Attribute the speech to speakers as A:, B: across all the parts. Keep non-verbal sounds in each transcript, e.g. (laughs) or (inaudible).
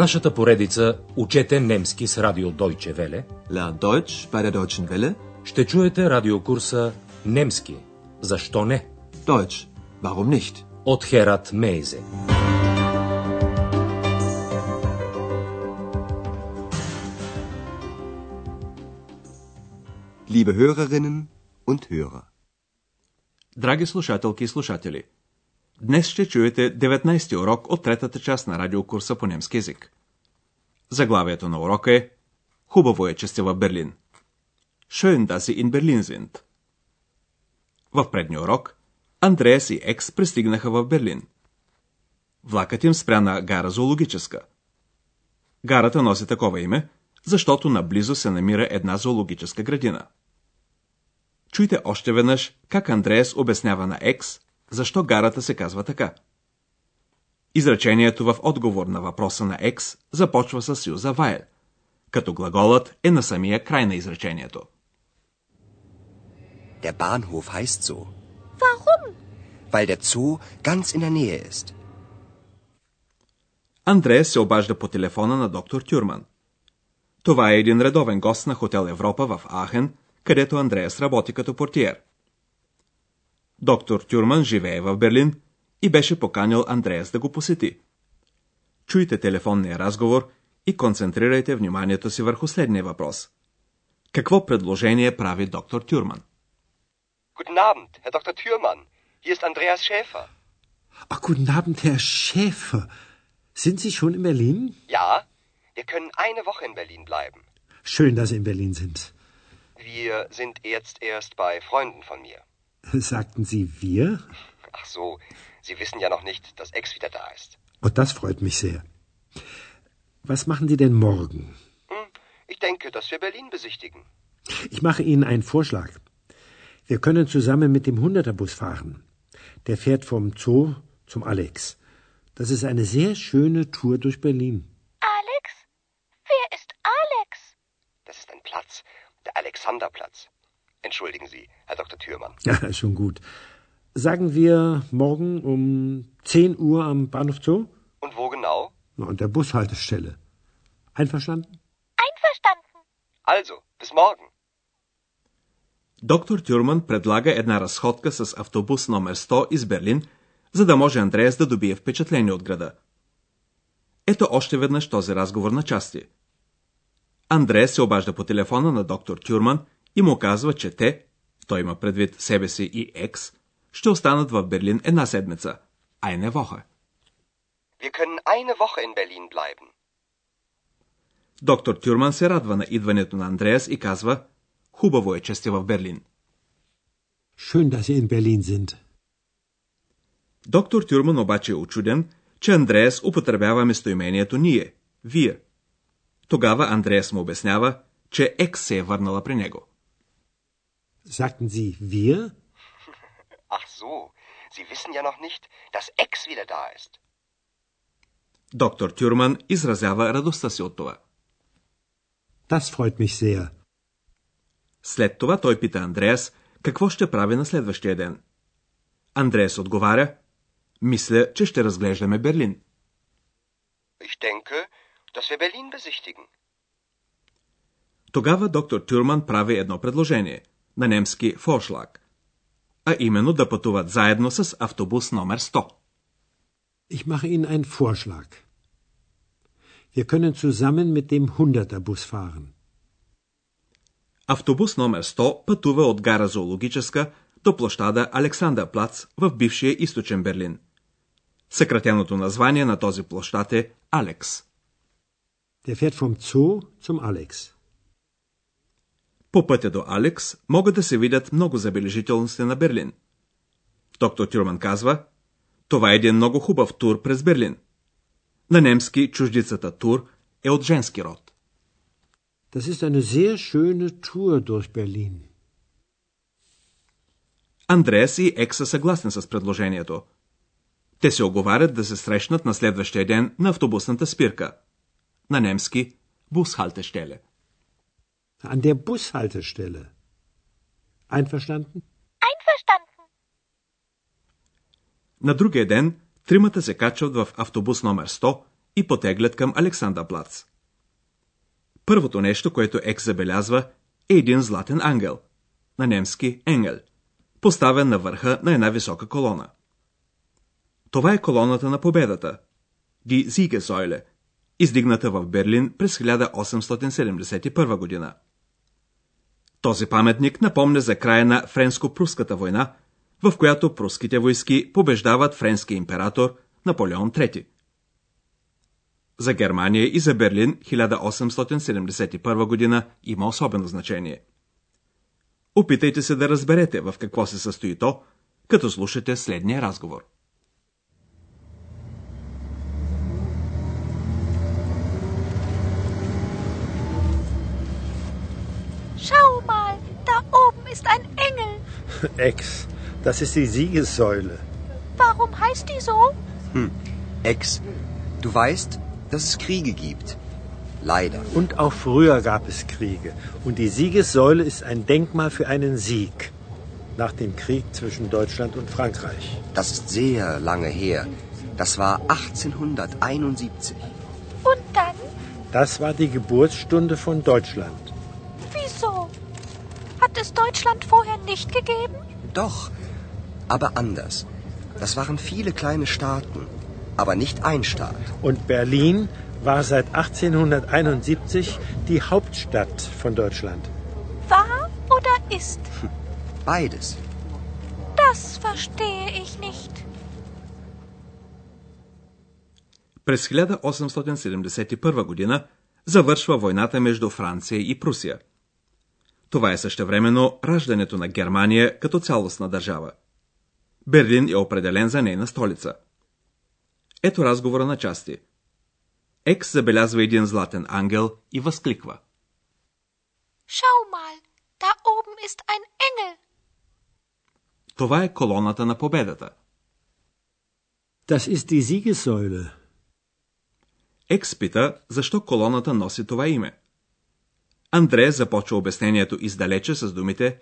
A: нашата поредица Учете немски с радио Deutsche Welle
B: Lern Deutsch bei der Deutschen Welle.
A: ще чуете радиокурса Немски. Защо не?
B: Deutsch. Warum nicht?
A: От Херат Мейзе.
B: Liebe Hörerinnen und Hörer.
C: Драги слушателки и слушатели, днес ще чуете 19-ти урок от третата част на радиокурса по немски язик. Заглавието на урока е Хубаво е, че сте в Берлин. Schön, dass Sie in Berlin sind. В предния урок Андреас и Екс пристигнаха в Берлин. Влакът им спря на гара зоологическа. Гарата носи такова име, защото наблизо се намира една зоологическа градина. Чуйте още веднъж как Андреас обяснява на Екс, защо гарата се казва така. Изречението в отговор на въпроса на Екс започва с Сюза Вайл, като глаголът е на самия край на изречението.
D: Der Bahnhof heißt so,
E: Warum?
D: weil der Zoo ganz in der Nähe ist.
C: Андреас се обажда по телефона на доктор Тюрман. Това е един редовен гост на Хотел Европа в Ахен, където Андреас работи като портиер. Доктор Тюрман живее в Берлин и беше поканил Андреас да го посети. Чуйте телефонния разговор и концентрирайте вниманието си върху следния въпрос. Какво предложение прави доктор Тюрман?
F: Guten Abend, Herr Dr. Thürmann. Hier ist Andreas Schäfer.
G: Ach, guten Abend, Herr Schäfer. Sind Sie schon in Berlin?
F: Ja, wir können eine Woche in Berlin bleiben.
G: Schön, dass Sie in Berlin sind.
F: Wir sind jetzt erst bei Freunden von mir. (laughs)
G: Sagten Sie wir?
F: Ach so, Sie wissen ja noch nicht, dass Ex wieder da ist.
G: Oh, das freut mich sehr. Was machen Sie denn morgen?
F: Hm, ich denke, dass wir Berlin besichtigen.
G: Ich mache Ihnen einen Vorschlag. Wir können zusammen mit dem Hunderterbus fahren. Der fährt vom Zoo zum Alex. Das ist eine sehr schöne Tour durch Berlin.
E: Alex? Wer ist Alex?
F: Das ist ein Platz, der Alexanderplatz. Entschuldigen Sie, Herr Dr. Thürmann.
G: Ja, (laughs) schon gut. Sagen wir morgen um 10 Uhr am Bahnhof Zoo?
F: Und wo genau?
G: Na, an der Bushaltestelle. Einverstanden?
E: Einverstanden.
F: Also, bis morgen.
C: Доктор Тюрман предлага една разходка с автобус номер 100 из Берлин, за да може Андреас да добие впечатление от града. Ето още веднъж този разговор на части. Андреас се обажда по телефона на доктор Тюрман и му казва, че те, той има предвид себе си и екс, ще останат в Берлин една седмица, а не воха.
F: Wir können eine Woche in Berlin bleiben.
C: Доктор Тюрман се радва на идването на Андреас и казва, хубаво е, че сте в Берлин.
G: Schön, dass Sie in Berlin sind.
C: Доктор Тюрман обаче е очуден, че Андреас употребява местоимението ние, вие. Тогава Андреас му обяснява, че екс се е върнала при него.
G: Sagten Sie wir? (laughs)
F: Ach so, Sie wissen ja noch nicht, dass Ex wieder da ist.
C: Доктор Тюрман изразява радостта си от това.
G: Das freut mich sehr.
C: След това той пита Андреас какво ще прави на следващия ден. Андреас отговаря, мисля, че ще разглеждаме Берлин.
F: Ich denke, dass wir Berlin besichtigen.
C: Тогава доктор Тюрман прави едно предложение, на немски форшлаг, а именно да пътуват заедно с автобус номер 100.
G: Ich mache Ihnen einen Vorschlag. Wir können zusammen mit dem Hunderterbus fahren.
C: Автобус номер 100 пътува от гара Зоологическа до площада Александър Плац в бившия източен Берлин. Съкратеното название на този площад е Алекс.
G: Der fährt vom Zoo zum Alex.
C: По пътя до Алекс могат да се видят много забележителности на Берлин. Доктор Тюрман казва, това е един много хубав тур през Берлин. На немски чуждицата тур е от женски род.
G: Das ist eine sehr schöne Tour durch Berlin.
C: Андреас и Екс са съгласни с предложението. Те се оговарят да се срещнат на следващия ден на автобусната спирка. На немски Bushaltestelle.
G: An der Bushaltestelle. Einverstanden?
E: Einverstanden.
C: На другия ден тримата се качват в автобус номер 100 и потеглят към Александър Плац. Първото нещо, което Екс забелязва, е един златен ангел, на немски енгел, поставен на върха на една висока колона. Това е колоната на победата, Die Siegesäule, издигната в Берлин през 1871 година. Този паметник напомня за края на Френско-пруската война, в която пруските войски побеждават френския император Наполеон III. За Германия и за Берлин 1871 година има особено значение. Опитайте се да разберете в какво се състои то, като слушате следния разговор.
E: Schau mal, da oben ist ein Engel. (laughs)
G: Ex, das ist die Siegessäule.
E: Warum heißt die so?
D: Ex, du weißt, dass es Kriege gibt. Leider.
G: Und auch früher gab es Kriege. Und die Siegessäule ist ein Denkmal für einen Sieg. Nach dem Krieg zwischen Deutschland und Frankreich.
D: Das ist sehr lange her. Das war 1871.
E: Und dann?
G: Das war die Geburtsstunde von Deutschland
E: Wieso? Hat es Deutschland vorher nicht gegeben?
D: Doch, aber anders. Das waren viele kleine Staaten, aber nicht ein Staat.
G: Und Berlin war seit 1871 die Hauptstadt von Deutschland.
E: War oder ist?
D: Beides.
E: Das verstehe ich nicht.
C: През 1871 година завършва войната между Франция и Прусия. Това е същевременно раждането на Германия като цялостна държава. Берлин е определен за нейна столица. Ето разговора на части. Екс забелязва един златен ангел и възкликва.
E: Schau mal, da oben ist ein Engel.
C: Това е колоната на победата.
G: Das ist die Siegessäule.
C: Екс пита, защо колоната носи това име. Андре започва обяснението издалече с думите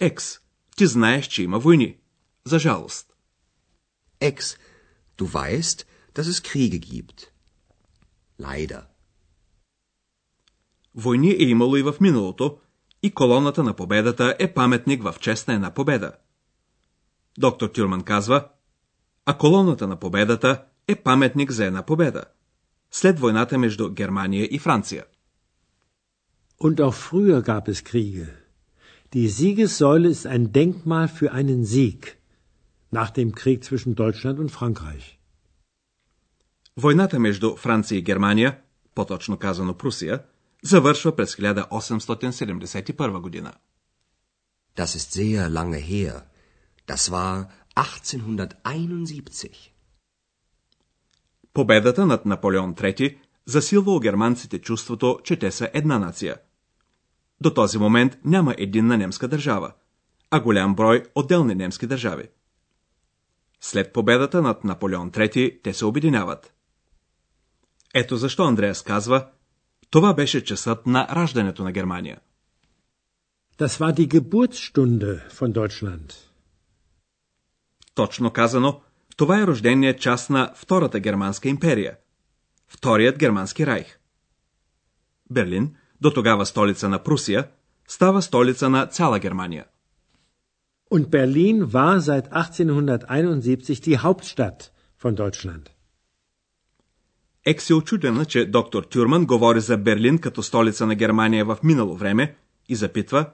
C: Екс, ти знаеш, че има войни. За жалост.
D: Ex, du weißt, dass es Kriege gibt. Leider.
C: Войни е имало и в миналото, и колоната на победата е паметник в чест на една победа. Доктор Тюрман казва, а колоната на победата е паметник за една победа. След войната между Германия и Франция.
G: Und auch früher gab es Kriege. Die Siegessäule ist ein Denkmal für einen Sieg nach dem Krieg zwischen Deutschland und Frankreich.
C: Войната между Франция и Германия, по-точно казано Прусия, завършва през 1871 година.
D: Das ist sehr lange her. Das war 1871.
C: Победата над Наполеон III засилва у германците чувството, че те са една нация. До този момент няма единна немска държава, а голям брой отделни немски държави. След победата над Наполеон III те се обединяват. Ето защо Андреас казва, това беше часът на раждането на Германия.
G: Das war die Geburtsstunde von Deutschland.
C: Точно казано, това е рожденият час на Втората германска империя, Вторият германски райх. Берлин, до тогава столица на Прусия, става столица на цяла Германия.
G: Und Berlin war seit 1871 die Hauptstadt von Deutschland.
C: Екс е очудена, че доктор Тюрман говори за Берлин като столица на Германия в минало време и запитва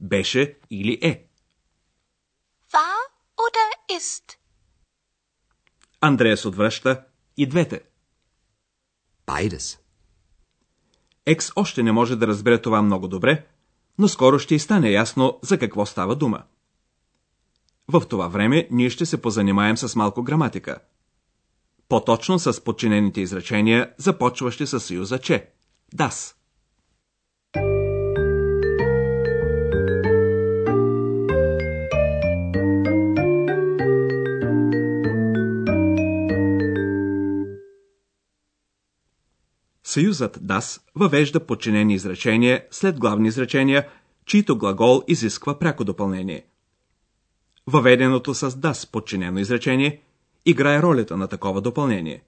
C: беше или е.
E: War oder ist?
C: Андреас отвръща и двете.
D: Beides.
C: Екс още не може да разбере това много добре, но скоро ще й стане ясно за какво става дума. В това време ние ще се позанимаем с малко граматика. По-точно с подчинените изречения, започващи с съюза че. Das. Съюзът das въвежда подчинени изречения след главни изречения, чието глагол изисква пряко допълнение. Въведеното с das подчинено изречение играе ролята на такова допълнение.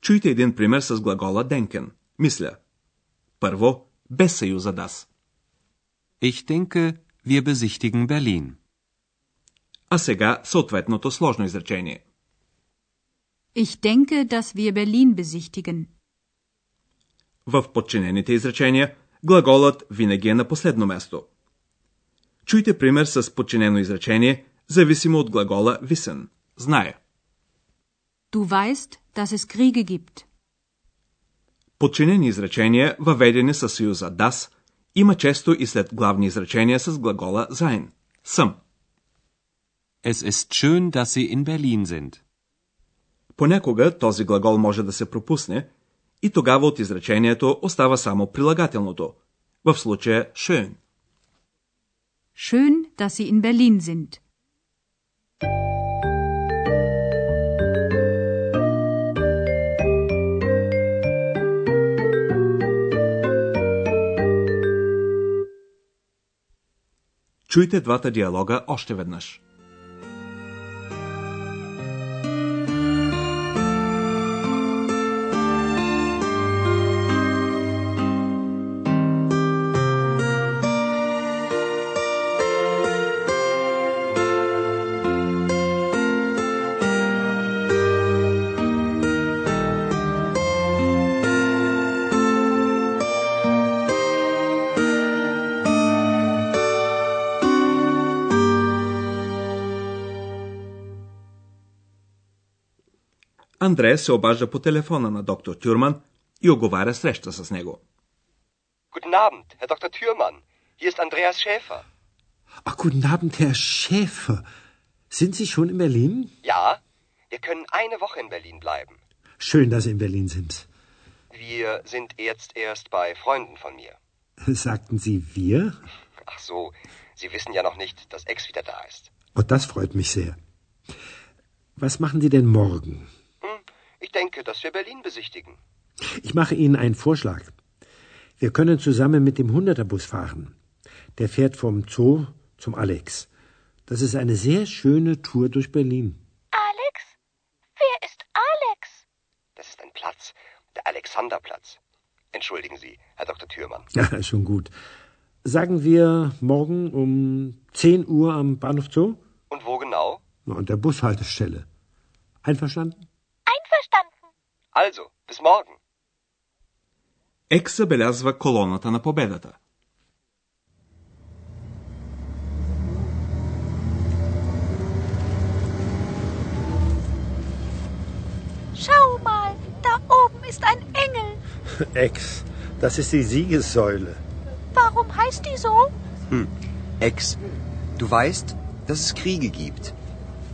C: Чуйте един пример с глагола denken. Мисля. Първо, без съюза das.
A: Ich denke, wir besichtigen Berlin.
C: А сега съответното сложно изречение.
H: Ich denke, dass wir Berlin besichtigen.
C: В подчинените изречения глаголът винаги е на последно място. Чуйте пример с подчинено изречение, зависимо от глагола wissen – знае.
H: Du weißt, dass es Kriege gibt.
C: Подчинени изречения, въведени със съюза das, има често и след главни изречения с глагола sein – съм.
A: Es ist schön, dass Sie in Berlin sind.
C: Понякога този глагол може да се пропусне и тогава от изречението остава само прилагателното. В случая schön.
H: Schön, dass Sie in Berlin sind.
C: Чуйте двата диалога още веднъж. Андрея се обажда по телефона на доктор Тюрман и оговаря среща с него.
F: Guten Abend, Herr Dr. Thürmann. Hier ist Andreas Schäfer.
G: Ach, guten Abend, Herr Schäfer. Sind Sie schon in Berlin?
F: Ja, wir können eine Woche in Berlin bleiben.
G: Schön, dass Sie in Berlin sind.
F: Wir sind jetzt erst bei Freunden von mir.
G: Sagten Sie wir?
F: Ach so, Sie wissen ja noch nicht, dass Ex wieder da ist.
G: Oh, das freut mich sehr. Was machen Sie denn morgen?
F: Ich denke, dass wir Berlin besichtigen.
G: Ich mache Ihnen einen Vorschlag. Wir können zusammen mit dem Hunderterbus fahren. Der fährt vom Zoo zum Alex. Das ist eine sehr schöne Tour durch Berlin.
E: Alex? Wer ist Alex?
F: Das ist ein Platz, der Alexanderplatz. Entschuldigen Sie, Herr Dr. Thürmann. (laughs)
G: Ja, schon gut. Sagen wir morgen um 10 Uhr am Bahnhof Zoo?
F: Und wo genau?
G: Na, an der Bushaltestelle.
E: Einverstanden.
F: Also, bis morgen.
C: Екс забелязва колоната на победата.
E: Schau mal, da oben ist ein Engel. (laughs)
G: Ex, das ist die Siegessäule.
E: Warum heißt die so?
D: Ex, du weißt, dass es Kriege gibt.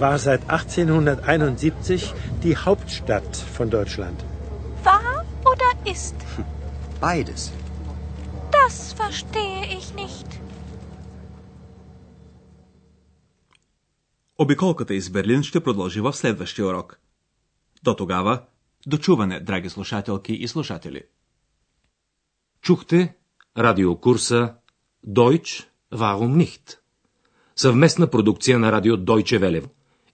G: war seit 1871 die Hauptstadt von Deutschland.
E: War oder ist?
D: Beides.
E: Das verstehe ich nicht.
C: Обиколката из Берлин ще продължи в следващия урок. До тогава, дочуване, драги слушателки и слушатели.
A: Чухте радиокурса Deutsch, warum nicht? Съвместна продукция на радио Deutsche Welle